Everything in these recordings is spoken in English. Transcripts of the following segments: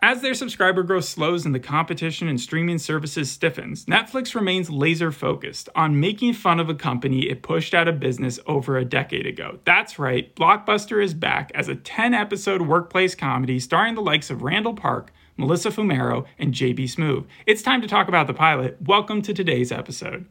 As their subscriber growth slows and the competition in streaming services stiffens, Netflix remains laser focused on making fun of a company it pushed out of business over a decade ago. That's right, Blockbuster is back as a 10 episode workplace comedy starring the likes of Randall Park, Melissa Fumero, and JB Smoove. It's time to talk about the pilot. Welcome to today's episode.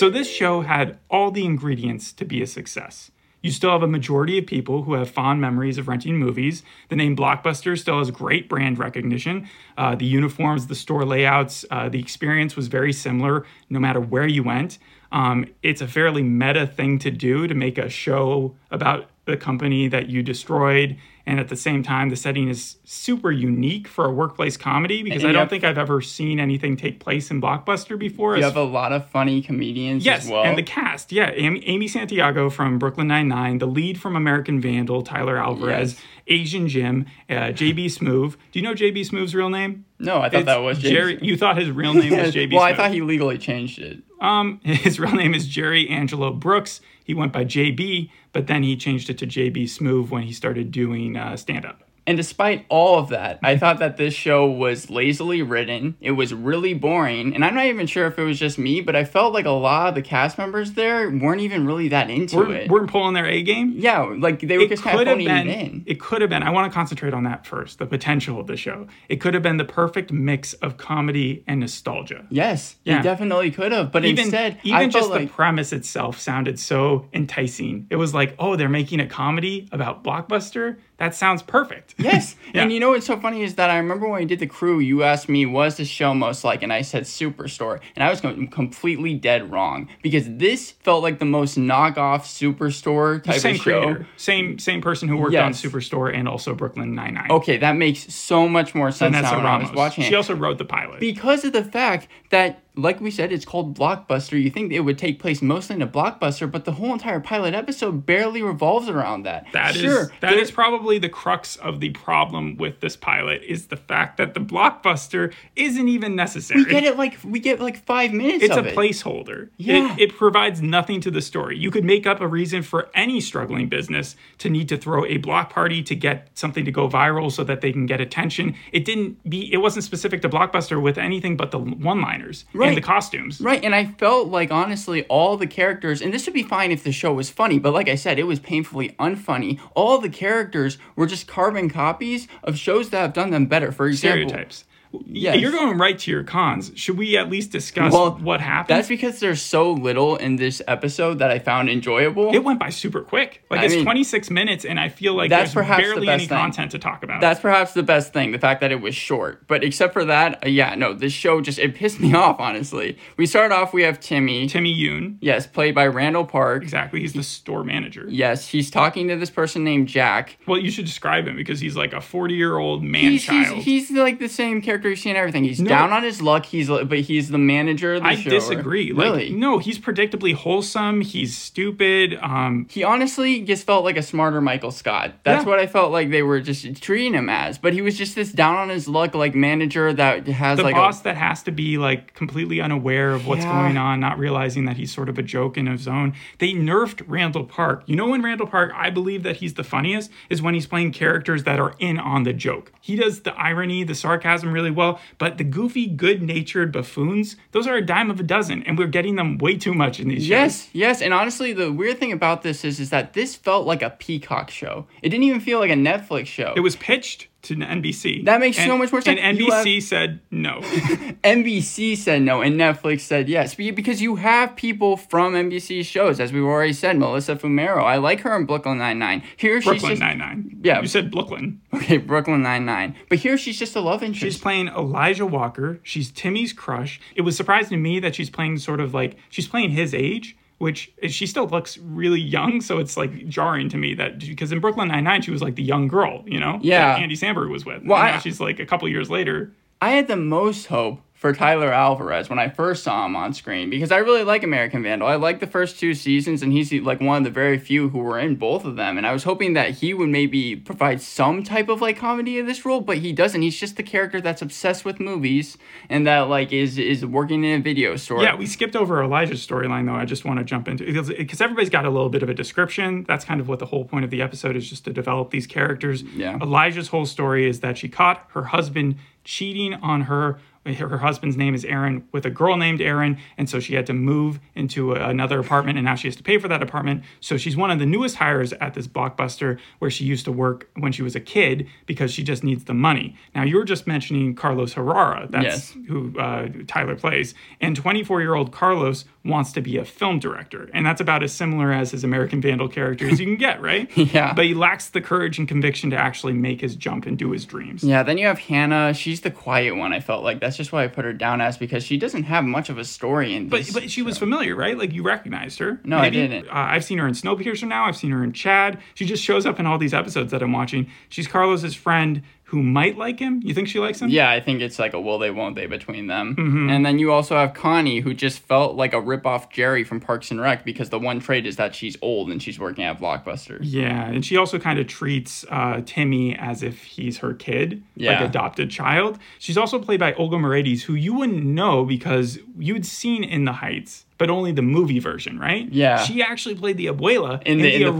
So, this show had all the ingredients to be a success. You still have a majority of people who have fond memories of renting movies. The name Blockbuster still has great brand recognition. Uh, the uniforms, the store layouts, uh, the experience was very similar no matter where you went. Um, it's a fairly meta thing to do to make a show about the company that you destroyed and at the same time the setting is super unique for a workplace comedy because And i don't have- think i've ever seen anything take place in blockbuster before You have a lot of funny comedians Yes, as well. and the cast. Yeah, Amy, Amy Santiago from Brooklyn Nine Nine, the lead from American Vandal, Tyler Alvarez, Yes. Asian Jim, uh, JB Smoove. Do you know JB Smoove's real name? No, I thought It's that was James. Jerry. You thought his real name was JB. well, I thought he legally changed it. Um, his real name is Jerry Angelo Brooks. He went by JB, but then he changed it to JB Smoove when he started doing uh, stand up. And despite all of that, I thought that this show was lazily written. It was really boring, and I'm not even sure if it was just me, but I felt like a lot of the cast members there weren't even really that into We're, it. Weren't pulling their A game. yeah, like they were it just kind of phoning been it in. it could have been i want to concentrate on that first the potential of the show it could have been the perfect mix of comedy and nostalgia Yes, Yeah. it definitely could have, but even instead, even I just like the premise itself sounded so enticing it was like oh they're making a comedy about blockbuster that sounds perfect Yes. Yeah. And you know what's so funny is that I remember when we did the crew, you asked me, was the show most like? And I said Superstore. And I was completely dead wrong because this felt like the most knockoff Superstore type same of show. creator same same person who worked on superstore and also brooklyn 99 Okay, that makes so much more sense now when I was Ramos. watching she it. also wrote the pilot because of the fact that, like we said, it's called Blockbuster. You think it would take place mostly in a blockbuster, but the whole entire pilot episode barely revolves around that. That is sure, that there- is probably the crux of the problem with this pilot is the fact that the blockbuster isn't even necessary. we get it like we get like five minutes. It's a it. placeholder. Yeah. It, it provides nothing to the story. You could make up a reason for any struggling business to need to throw a block party to get something to go viral so that they can get attention. It didn't be it wasn't specific to Blockbuster with anything but the one-liners Right. And the costumes. Right, and I felt like honestly all the characters, and this would be fine if the show was funny, but like I said, it was painfully unfunny. All the characters were just carbon copies of shows that have done them better. For example, Stereotypes. Yes. You're going right to your cons. Should we at least discuss Well, what happened? That's because there's so little in this episode that I found enjoyable. it went by super quick. Like I it's mean, 26 minutes, and I feel like that's there's perhaps the barely best any thing. content to talk about. That's perhaps the best thing, the fact that it was short. But except for that, uh, yeah, no, this show just it pissed me off. Honestly, we start off. We have Timmy. Timmy Yoon. yes, played by Randall Park. Exactly. He's the store manager. Yes, he's talking to this person named Jack. Well, you should describe him because he's like a 40 year old man He's, he's, child. he's like the same character you see in everything. He's No. down on his luck. He's but he's the manager of the I show. disagree. Like, Really? no, he's predictably wholesome. He's stupid. Um, He honestly just felt like a smarter Michael Scott. That's Yeah. what I felt like they were just treating him as. But he was just this down on his luck like manager that has the like boss a that has to be like completely unaware of what's Yeah. going on, not realizing that he's sort of a joke in his own. They nerfed Randall Park. You know when Randall Park, I believe that he's the funniest is when he's playing characters that are in on the joke. He does the irony, the sarcasm really well, but the goofy, good-natured buffoons, those are a dime of a dozen, and we're getting them way too much in these shows. Yes, yes, and honestly, the weird thing about this is, is that this felt like a Peacock show. It didn't even feel like a Netflix show. It was pitched to NBC. That makes so much more sense. And NBC said no. NBC said no, and Netflix said yes. Because you have people from NBC shows, as we've already said, Melissa Fumero. I like her in Brooklyn Nine Nine. Here she's Brooklyn just Nine Nine. Yeah. you said Brooklyn. okay, Brooklyn Nine Nine. But here she's just a love interest. She's playing Eliza Walker. She's Timmy's crush. It was surprising to me that she's playing sort of like she's playing his age, which she still looks really young. So it's like jarring to me that because in Brooklyn Nine Nine she was like the young girl, you know, Yeah. that Andy Samberg was with. Well, and I- she's like a couple years later. I had the most hope for Tyler Alvarez when I first saw him on screen because I really like American Vandal. I like the first two seasons, and he's like one of the very few who were in both of them. And I was hoping that he would maybe provide some type of like comedy in this role, but he doesn't. He's just the character that's obsessed with movies and that like is is working in a video store. Yeah, we skipped over Eliza's storyline though. I just want to jump into because everybody's got a little bit of a description. That's kind of what the whole point of the episode is, just to develop these characters. Yeah. Eliza's whole story is that she caught her husband cheating on her her husband's name is Aaron with a girl named Aaron, and so she had to move into a, another apartment, and now she has to pay for that apartment. So she's one of the newest hires at this blockbuster where she used to work when she was a kid because she just needs the money. Now you were just mentioning Carlos Herrera, that's Yes. who uh, Tyler plays, and 24 year old Carlos wants to be a film director, and that's about as similar as his American Vandal character as you can get, right? Yeah. But he lacks the courage and conviction to actually make his jump and do his dreams. Yeah, then you have Hannah. She's the quiet one. I felt like that's just why I put her down as because she doesn't have much of a story in But this. but she was familiar, right? Like you recognized her. No, I didn't. Uh, I've seen her in Snowpiercer now. I've seen her in Chad. She just shows up in all these episodes that I'm watching. She's Carlos's friend who might like him. You think she likes him? yeah, I think it's like a will they won't they between them. Mm-hmm. And then you also have Connie, who just felt like a rip off Jerry from Parks and Rec because the one trait is that she's old and she's working at Blockbuster. Yeah, and she also kind of treats uh, Timmy as if he's her kid, like adopted child. She's also played by Olga Merediz, who you wouldn't know because you'd seen in the Heights, but only the movie version, right? Yeah. She actually played the abuela In the- in the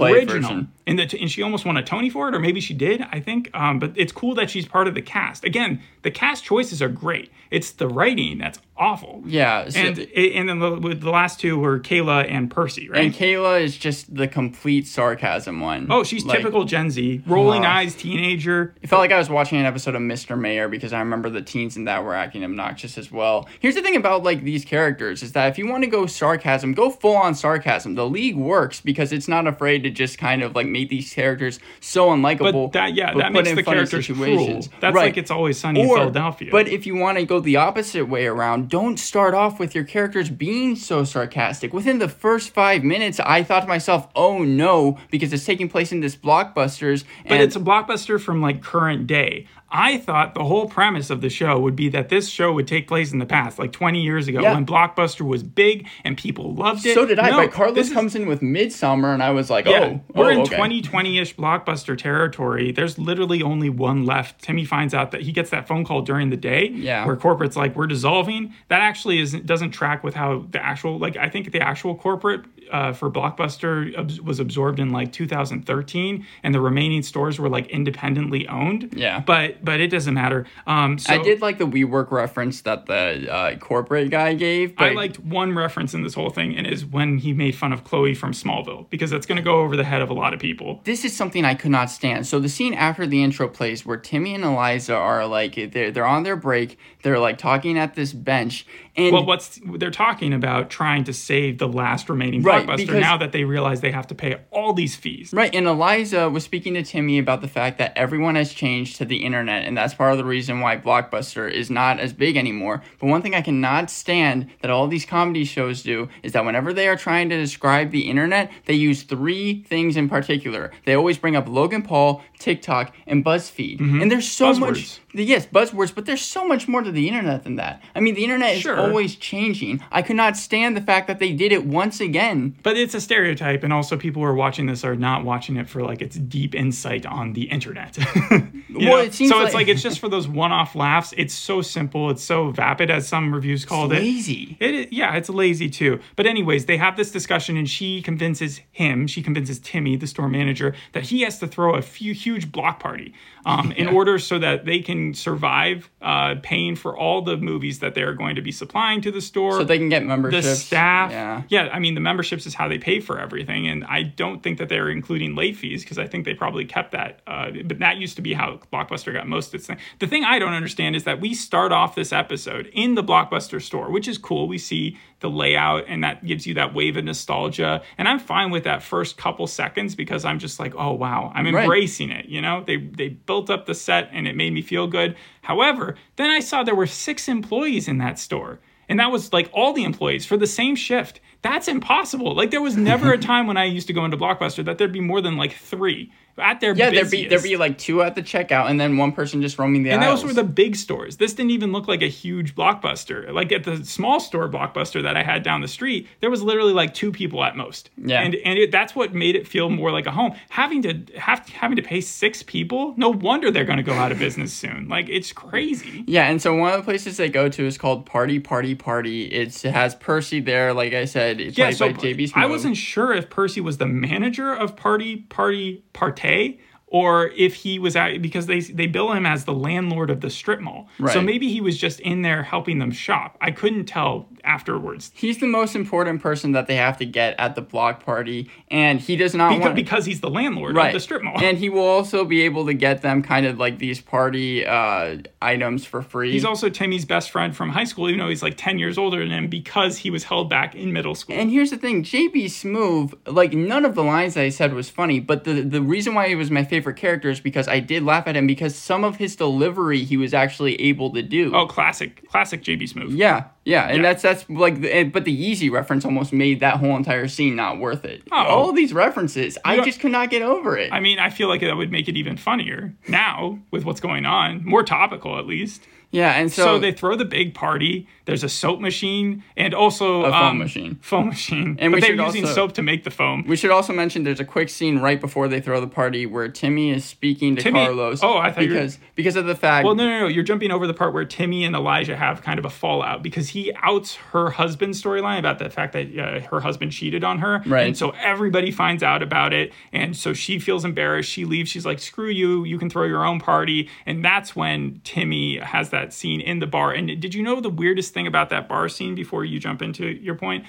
version. In the, and she almost won a Tony for it, or maybe she did, I think. Um, but it's cool that she's part of the cast. Again, the cast choices are great. It's the writing that's awful. Yeah, so- And and then the, with the last two were Kayla and Percy, right? And Kayla is just the complete sarcasm one. Oh, she's Like, typical Gen Z, rolling Uh, eyes, teenager. It felt like I was watching an episode of Mr. Mayor because I remember the teens in that were acting obnoxious as well. Here's the thing about like these characters is that if you want to go sarcasm, go full on sarcasm. The league works because it's not afraid to just kind of like make these characters so unlikable. But that yeah, but that makes the characters situations. cruel. That's Right. like it's always sunny in Philadelphia. But if you want to go the opposite way around, don't start off with your characters being so sarcastic. Within the first five minutes, I thought to myself, "Oh no," because it's taking place in this blockbusters. but it's a blockbuster from like current day. I thought the whole premise of the show would be that this show would take place in the past, like 20 years ago, Yeah. when Blockbuster was big and people loved it. so did I. No, but Carlos this is- comes in with Midsummer, and I was like, Yeah, "Oh, we're oh, in okay. 2020-ish blockbuster territory. There's literally only one left. Timmy finds out that he gets that phone call during the day, Yeah. where corporate's like, "We're dissolving." That actually isn't doesn't track with how the actual like I think the actual corporate uh, for Blockbuster was absorbed in like 2013, and the remaining stores were like independently owned. Yeah. but but it doesn't matter. Um, so I did like the WeWork reference that the uh, corporate guy gave. But I liked one reference in this whole thing, and is when he made fun of Chloe from Smallville because that's going to go over the head of a lot of people. this is something I could not stand. So the scene after the intro plays where Timmy and Eliza are like they're they're on their break, they're like talking at this bench, and Well, what's they're talking about trying to save the last remaining Right, blockbuster because- now that they realize they have to pay all these fees. Right, and Eliza was speaking to Timmy about the fact that everyone has changed to the internet, and that's part of the reason why Blockbuster is not as big anymore. But one thing I cannot stand that all these comedy shows do is that whenever they are trying to describe the internet, they use three things in particular. They always bring up Logan Paul, TikTok, and BuzzFeed. Mm-hmm. And there's so Buzzwords. much yes, buzzwords, but there's so much more to the internet than that. I mean, the internet is Sure. always changing. I could not stand the fact that they did it once again. But it's a stereotype, and also people who are watching this are not watching it for like its deep insight on the internet. Well, know? it seems so like- it's like it's just for those one-off laughs. It's so simple. It's so vapid, as some reviews called it. Lazy. It is, yeah, it's lazy too. But anyways, they have this discussion, and she convinces him, she convinces Timmy, the store manager, that he has to throw a few huge block party um, in order so that they can survive uh, paying for all the movies that they're going to be supplying to the store. So they can get memberships. the staff, Yeah. I mean, the memberships is how they pay for everything, and I don't think that they're including late fees because I think they probably kept that. Uh, but that used to be how Blockbuster got most of its thing. The thing I don't understand is that we start off this episode in the Blockbuster store, which is cool. We see the layout, and that gives you that wave of nostalgia, and I'm fine with that first couple seconds because I'm just like, oh wow, I'm Right. embracing it. You know, they they built up the set, and it made me feel good. However, then I saw there were six employees in that store. And that was like all the employees for the same shift. That's impossible. Like there was never a time when I used to go into Blockbuster that there'd be more than like three at their Yeah, there'd be there'd be like two at the checkout, and then one person just roaming the and aisles. those were the big stores. This didn't even look like a huge blockbuster. Like at the small store blockbuster that I had down the street, there was literally like two people at most. Yeah. and and it, that's what made it feel more like a home. Having to have having to pay six people, no wonder they're going to go out of business soon. Like it's crazy. Yeah, and so one of the places they go to is called Party Party Party. It's, it has Percy there, like I said, it's Yeah, played so by JB Smoove. I wasn't sure if Percy was the manager of Party Party Partay or if he was at because they they bill him as the landlord of the strip mall. So maybe he was just in there helping them shop. I couldn't tell afterwards. He's the most important person that they have to get at the block party, and he does not Because, want because he's the landlord right of the strip mall. and he will also be able to get them kind of like these party uh, items for free. He's also Timmy's best friend from high school, even though he's like 10 years older than him because he was held back in middle school. And here's the thing, JB Smoove, like none of the lines that I said was funny, but the the reason why he was my favorite character is because I did laugh at him because some of his delivery he was actually able to do. oh, classic, classic JB Smoove. Yeah, yeah, and Yeah. that's that's like, the, but the Yeezy reference almost made that whole entire scene not worth it. Oh. All these references, I don't- just could not get over it. I mean, I feel like that would make it even funnier now with what's going on, more topical at least. Yeah, and so, So, they throw the big party. There's a soap machine and also A foam um, machine. Foam machine. And but they're using also- soap to make the foam. we should also mention there's a quick scene right before they throw the party where Timmy is speaking to Timmy- Carlos. oh, I thought because because of the fact. Well, no, no, no. You're jumping over the part where Timmy and Eliza have kind of a fallout because he outs her husband's storyline about the fact that uh, her husband cheated on her. Right. And so everybody finds out about it. And so she feels embarrassed. She leaves. She's like, screw you. You can throw your own party. And that's when Timmy has that scene in the bar. And did you know the weirdest thing about that bar scene before you jump into your point?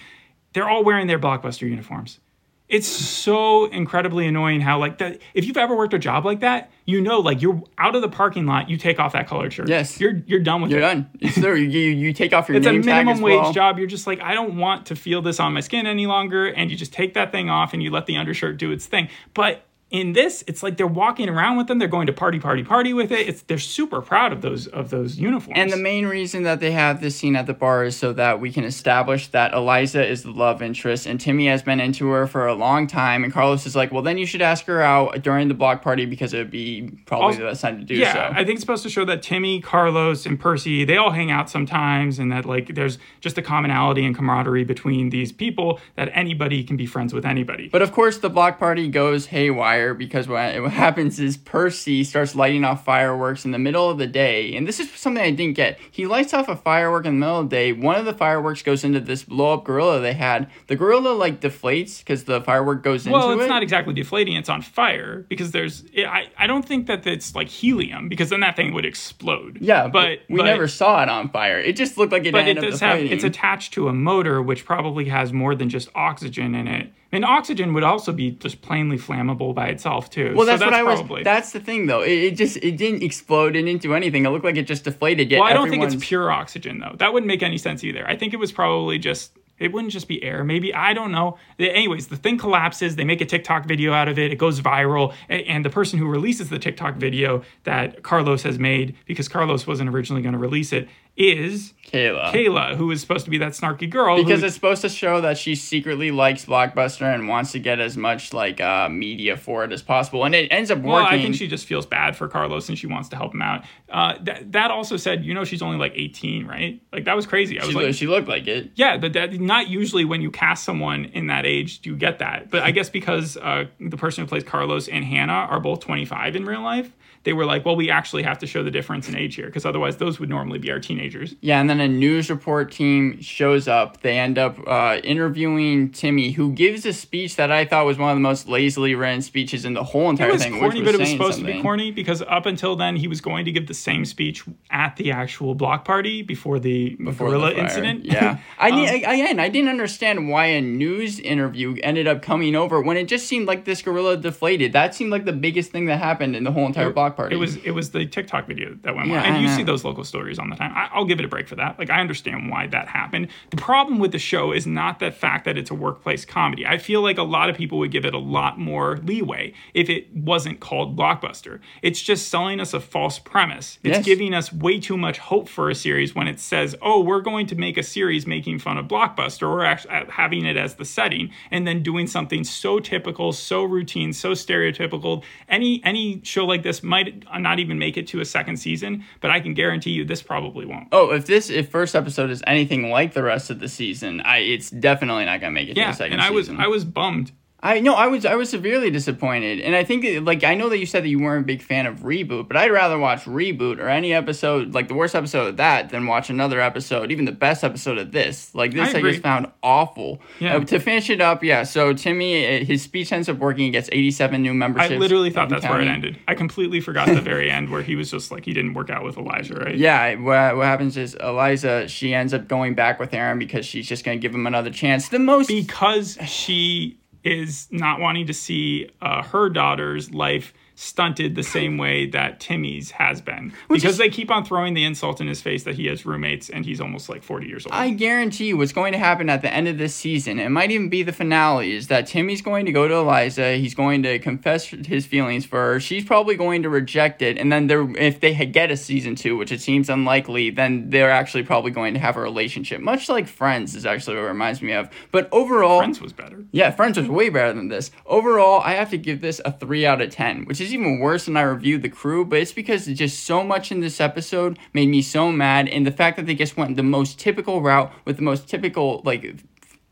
They're all wearing their Blockbuster uniforms. It's so incredibly annoying how like that if you've ever worked a job like that, you know like you're out of the parking lot, you take off that colored shirt. Yes. You're you're done with you're it. done. It's there. You, you take off your It's a minimum wage well. job. You're just like, I don't want to feel this on my skin any longer, and you just take that thing off and you let the undershirt do its thing. But in this, it's like they're walking around with them. They're going to party, party, party with it. It's they're super proud of those of those uniforms. And the main reason that they have this scene at the bar is so that we can establish that Eliza is the love interest and Timmy has been into her for a long time. And Carlos is like, well, then you should ask her out during the block party because it would be probably Also- the best time to do yeah, so. I think it's supposed to show that Timmy, Carlos, and Percy they all hang out sometimes, and that like there's just a commonality and camaraderie between these people that anybody can be friends with anybody. But of course, the block party goes haywire because what, happens is Percy starts lighting off fireworks in the middle of the day. And this is something I didn't get. He lights off a firework in the middle of the day. One of the fireworks goes into this blow up gorilla they had. The gorilla, like, deflates because the firework goes well, into it. Well, it's not exactly deflating; it's on fire because there's. I I don't think that it's like helium because then that thing would explode. yeah, but we but- never saw it on fire. It just looked like it But it ended up does have. It's attached to a motor, which probably has more than just oxygen in it. And oxygen would also be just plainly flammable by itself too. well, So that's, what I was. That's the thing, though. It, it just it didn't explode. It didn't do anything. It looked like it just deflated. Yet Well, I don't think it's pure oxygen though. That wouldn't make any sense either. I think it was probably just it wouldn't just be air. Maybe I don't know. Anyways, the thing collapses. They make a TikTok video out of it. It goes viral, and the person who releases the TikTok video that Carlos has made because Carlos wasn't originally going to release it is Kayla. Kayla, who is supposed to be that snarky girl. Because who, it's supposed to show that she secretly likes Blockbuster and wants to get as much like uh, media for it as possible, and it ends up working. well, I think she just feels bad for Carlos and she wants to help him out. Uh, that that also said, you know, she's only like 18, right? Like that was crazy. I was she, like, she looked like it. Yeah, but that not usually when you cast someone in that age do you get that. But I guess because uh, the person who plays Carlos and Hannah are both 25 in real life, they were like, well, we actually have to show the difference in age here because otherwise those would normally be our teenagers. Yeah, and then a news report team shows up. They end up uh, interviewing Timmy, who gives a speech that I thought was one of the most lazily written speeches in the whole entire It was thing. corny, but it was supposed to be corny because up until then he was going to give the same speech at the actual block party before the before the gorilla fire. incident. Yeah, I Um, need again. I didn't understand why a news interview ended up coming over when it just seemed like this gorilla deflated. That seemed like the biggest thing that happened in the whole entire blockbuster. Party. It was it was the TikTok video that went Yeah, viral, and you see those local stories on the time. I, I'll give it a break for that. Like I understand why that happened. The problem with the show is not the fact that it's a workplace comedy. I feel like a lot of people would give it a lot more leeway if it wasn't called blockbuster. It's just selling us a false premise. It's Yes. giving us way too much hope for a series when it says, "Oh, we're going to make a series making fun of blockbuster," or actually uh, having it as the setting, and then doing something so typical, so routine, so stereotypical. Any any show like this might not even make it to a second season, but I can guarantee you this probably won't. Oh, if this if first episode is anything like the rest of the season, I it's definitely not gonna make it to Yeah, the second and I was. I was bummed. I no, I was I was severely disappointed, and I think that, like I know that you said that you weren't a big fan of reboot, but I'd rather watch reboot or any episode like the worst episode of that than watch another episode, even the best episode of this. Like this, I I, just found awful. Yeah. Uh, to finish it up, yeah. So Timmy, uh, his speech ends up working. He gets eighty-seven new memberships. I literally thought that's where it ended. I completely forgot the very end where he was just like he didn't work out with Eliza, right? Yeah, what, what happens is Eliza, she ends up going back with Aaron because she's just going to give him another chance. The most because she is not wanting to see uh, her daughter's life stunted the same way that Timmy's has been. because is- they keep on throwing the insult in his face that he has roommates and he's almost like 40 years old. I guarantee you what's going to happen at the end of this season, it might even be the finale, is that Timmy's going to go to Eliza. He's going to confess his feelings for her. She's probably going to reject it. And then there, if they get a season two, which it seems unlikely, then they're actually probably going to have a relationship. Much like Friends is actually what it reminds me of. But overall, Friends was better. yeah, Friends was way better than this. Overall, I have to give this a 3 out of 10, which is even worse than I reviewed The Crew, but it's because just so much in this episode made me so mad, and the fact that they just went the most typical route with the most typical, like,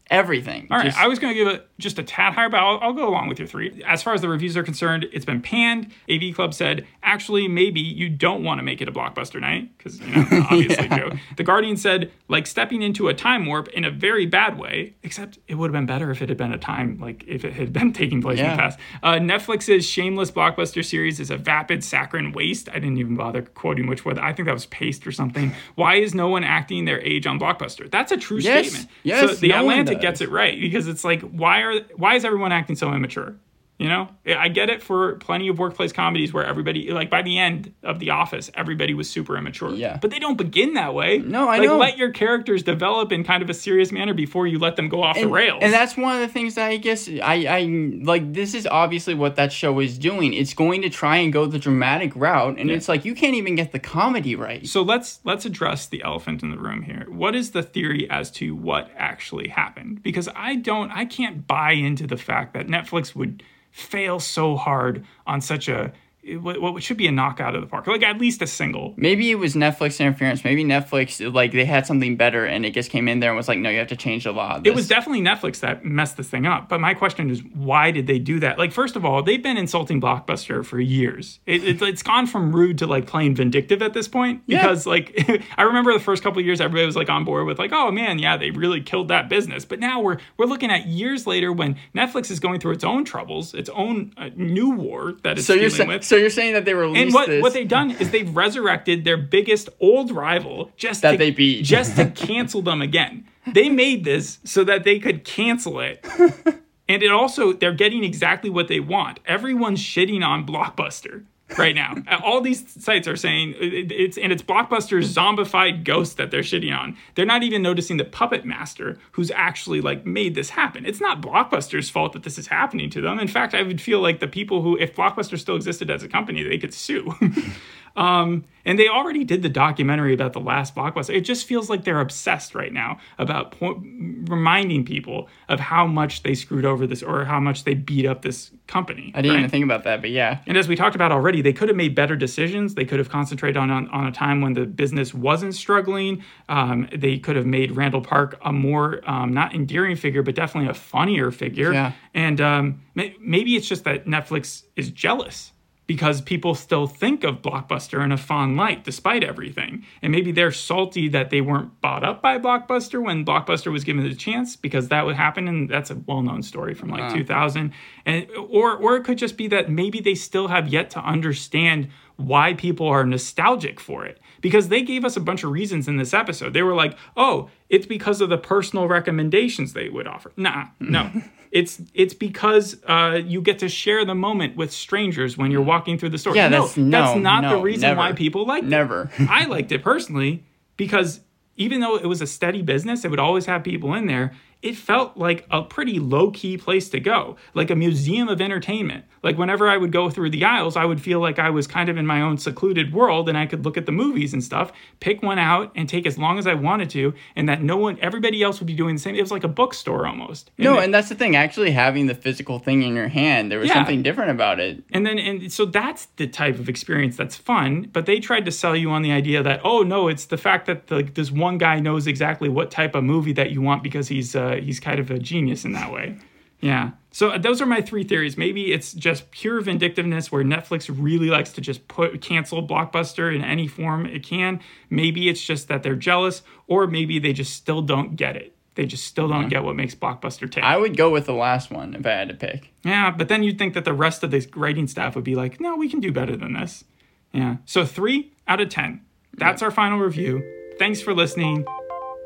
everything. All right, Just- I was going to give it just a tad higher, but I'll, I'll go along with your three. As far as the reviews are concerned, it's been panned. AV Club said, actually, maybe you don't want to make it a blockbuster night, because, you know, obviously, Joe. The Guardian said, like stepping into a time warp in a very bad way, except it would have been better if it had been a time, like if it had been taking place in the past. Uh, Netflix's shameless blockbuster series is a vapid saccharine waste. I didn't even bother quoting which one. I think that was paste or something. Why is no one acting their age on Blockbuster? That's a true Yes, statement. yes, so the no Atlantic. Gets it right because it's like why are why is everyone acting so immature? You know, I get it for plenty of workplace comedies where everybody, like by the end of The Office, everybody was super immature. Yeah. But they don't begin that way. No, I like, know. Let your characters develop in kind of a serious manner before you let them go off the rails. and that's one of the things that I guess I, I like. This is obviously what that show is doing. It's going to try and go the dramatic route, and it's like you can't even get the comedy right. So let's let's address the elephant in the room here. What is the theory as to what actually happened? Because I don't I can't buy into the fact that Netflix would fail so hard on such a what, what should be a knockout of the park. Like at least a single. Maybe it was Netflix interference. Maybe Netflix, like, they had something better and it just came in there and was like, no, you have to change the law. It was definitely Netflix that messed this thing up. But my question is, why did they do that? Like, first of all, they've been insulting Blockbuster for years. It, it, it's gone from rude to like playing vindictive at this point. Yeah. Because like, I remember the first couple of years, everybody was like on board with like, oh man, yeah, they really killed that business. But now we're we're looking at years later when Netflix is going through its own troubles, its own uh, new war that it's so you're, dealing sa- with. so you're saying that they released And what, this. what they've done is they've resurrected their biggest old rival just That to, they beat. just to cancel them again. They made this so that they could cancel it. And it also they're getting exactly what they want. Everyone's shitting on Blockbuster right now. All these sites are saying it's and it's Blockbuster's zombified ghost that they're shitting on. They're not even noticing the puppet master who's actually like made this happen. It's not Blockbuster's fault that this is happening to them. In fact, I would feel like the people who if Blockbuster still existed as a company, they could sue. Um, and they already did the documentary about the last blockbuster. It just feels like they're obsessed right now about po- reminding people of how much they screwed over this or how much they beat up this company. I didn't right? even think about that, but yeah. And as we talked about already, they could have made better decisions. They could have concentrated on, on, on a time when the business wasn't struggling. Um, they could have made Randall Park a more, um, not endearing figure, but definitely a funnier figure. Yeah. And um, may- maybe it's just that Netflix is jealous because people still think of Blockbuster in a fond light despite everything. And maybe they're salty that they weren't bought up by Blockbuster when Blockbuster was given the chance because that would happen and that's a well-known story from like 2000 and or or it could just be that maybe they still have yet to understand why people are nostalgic for it because they gave us a bunch of reasons in this episode. They were like, "Oh, it's because of the personal recommendations they would offer." Nah, no. it's it's because uh, you get to share the moment with strangers when you're walking through the store. Yeah, no, that's- no, that's not the reason never. why people liked it. Never. I liked it personally because even though it was a steady business, it would always have people in there. It felt like a pretty low key place to go, like a museum of entertainment. Like whenever I would go through the aisles, I would feel like I was kind of in my own secluded world and I could look at the movies and stuff, pick one out and take as long as I wanted to, and that no one, everybody else would be doing the same. It was like a bookstore almost. No, then- and that's the thing. Actually, having the physical thing in your hand, there was Yeah. something different about it. And then, and so that's the type of experience that's fun. But they tried to sell you on the idea that, oh no, it's the fact that like this one guy knows exactly what type of movie that you want because he's uh, he's kind of a genius in that way. Yeah. So uh, those are my three theories. Maybe it's just pure vindictiveness where Netflix really likes to just put cancel Blockbuster in any form it can. Maybe it's just that they're jealous, or maybe they just still don't get it. They just still don't get what makes Blockbuster tick. I would go with the last one if I had to pick. Yeah, but then you'd think that the rest of the writing staff would be like, no, we can do better than this. Yeah. So three out of 10. That's our final review. Thanks for listening.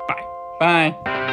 Bye. Bye.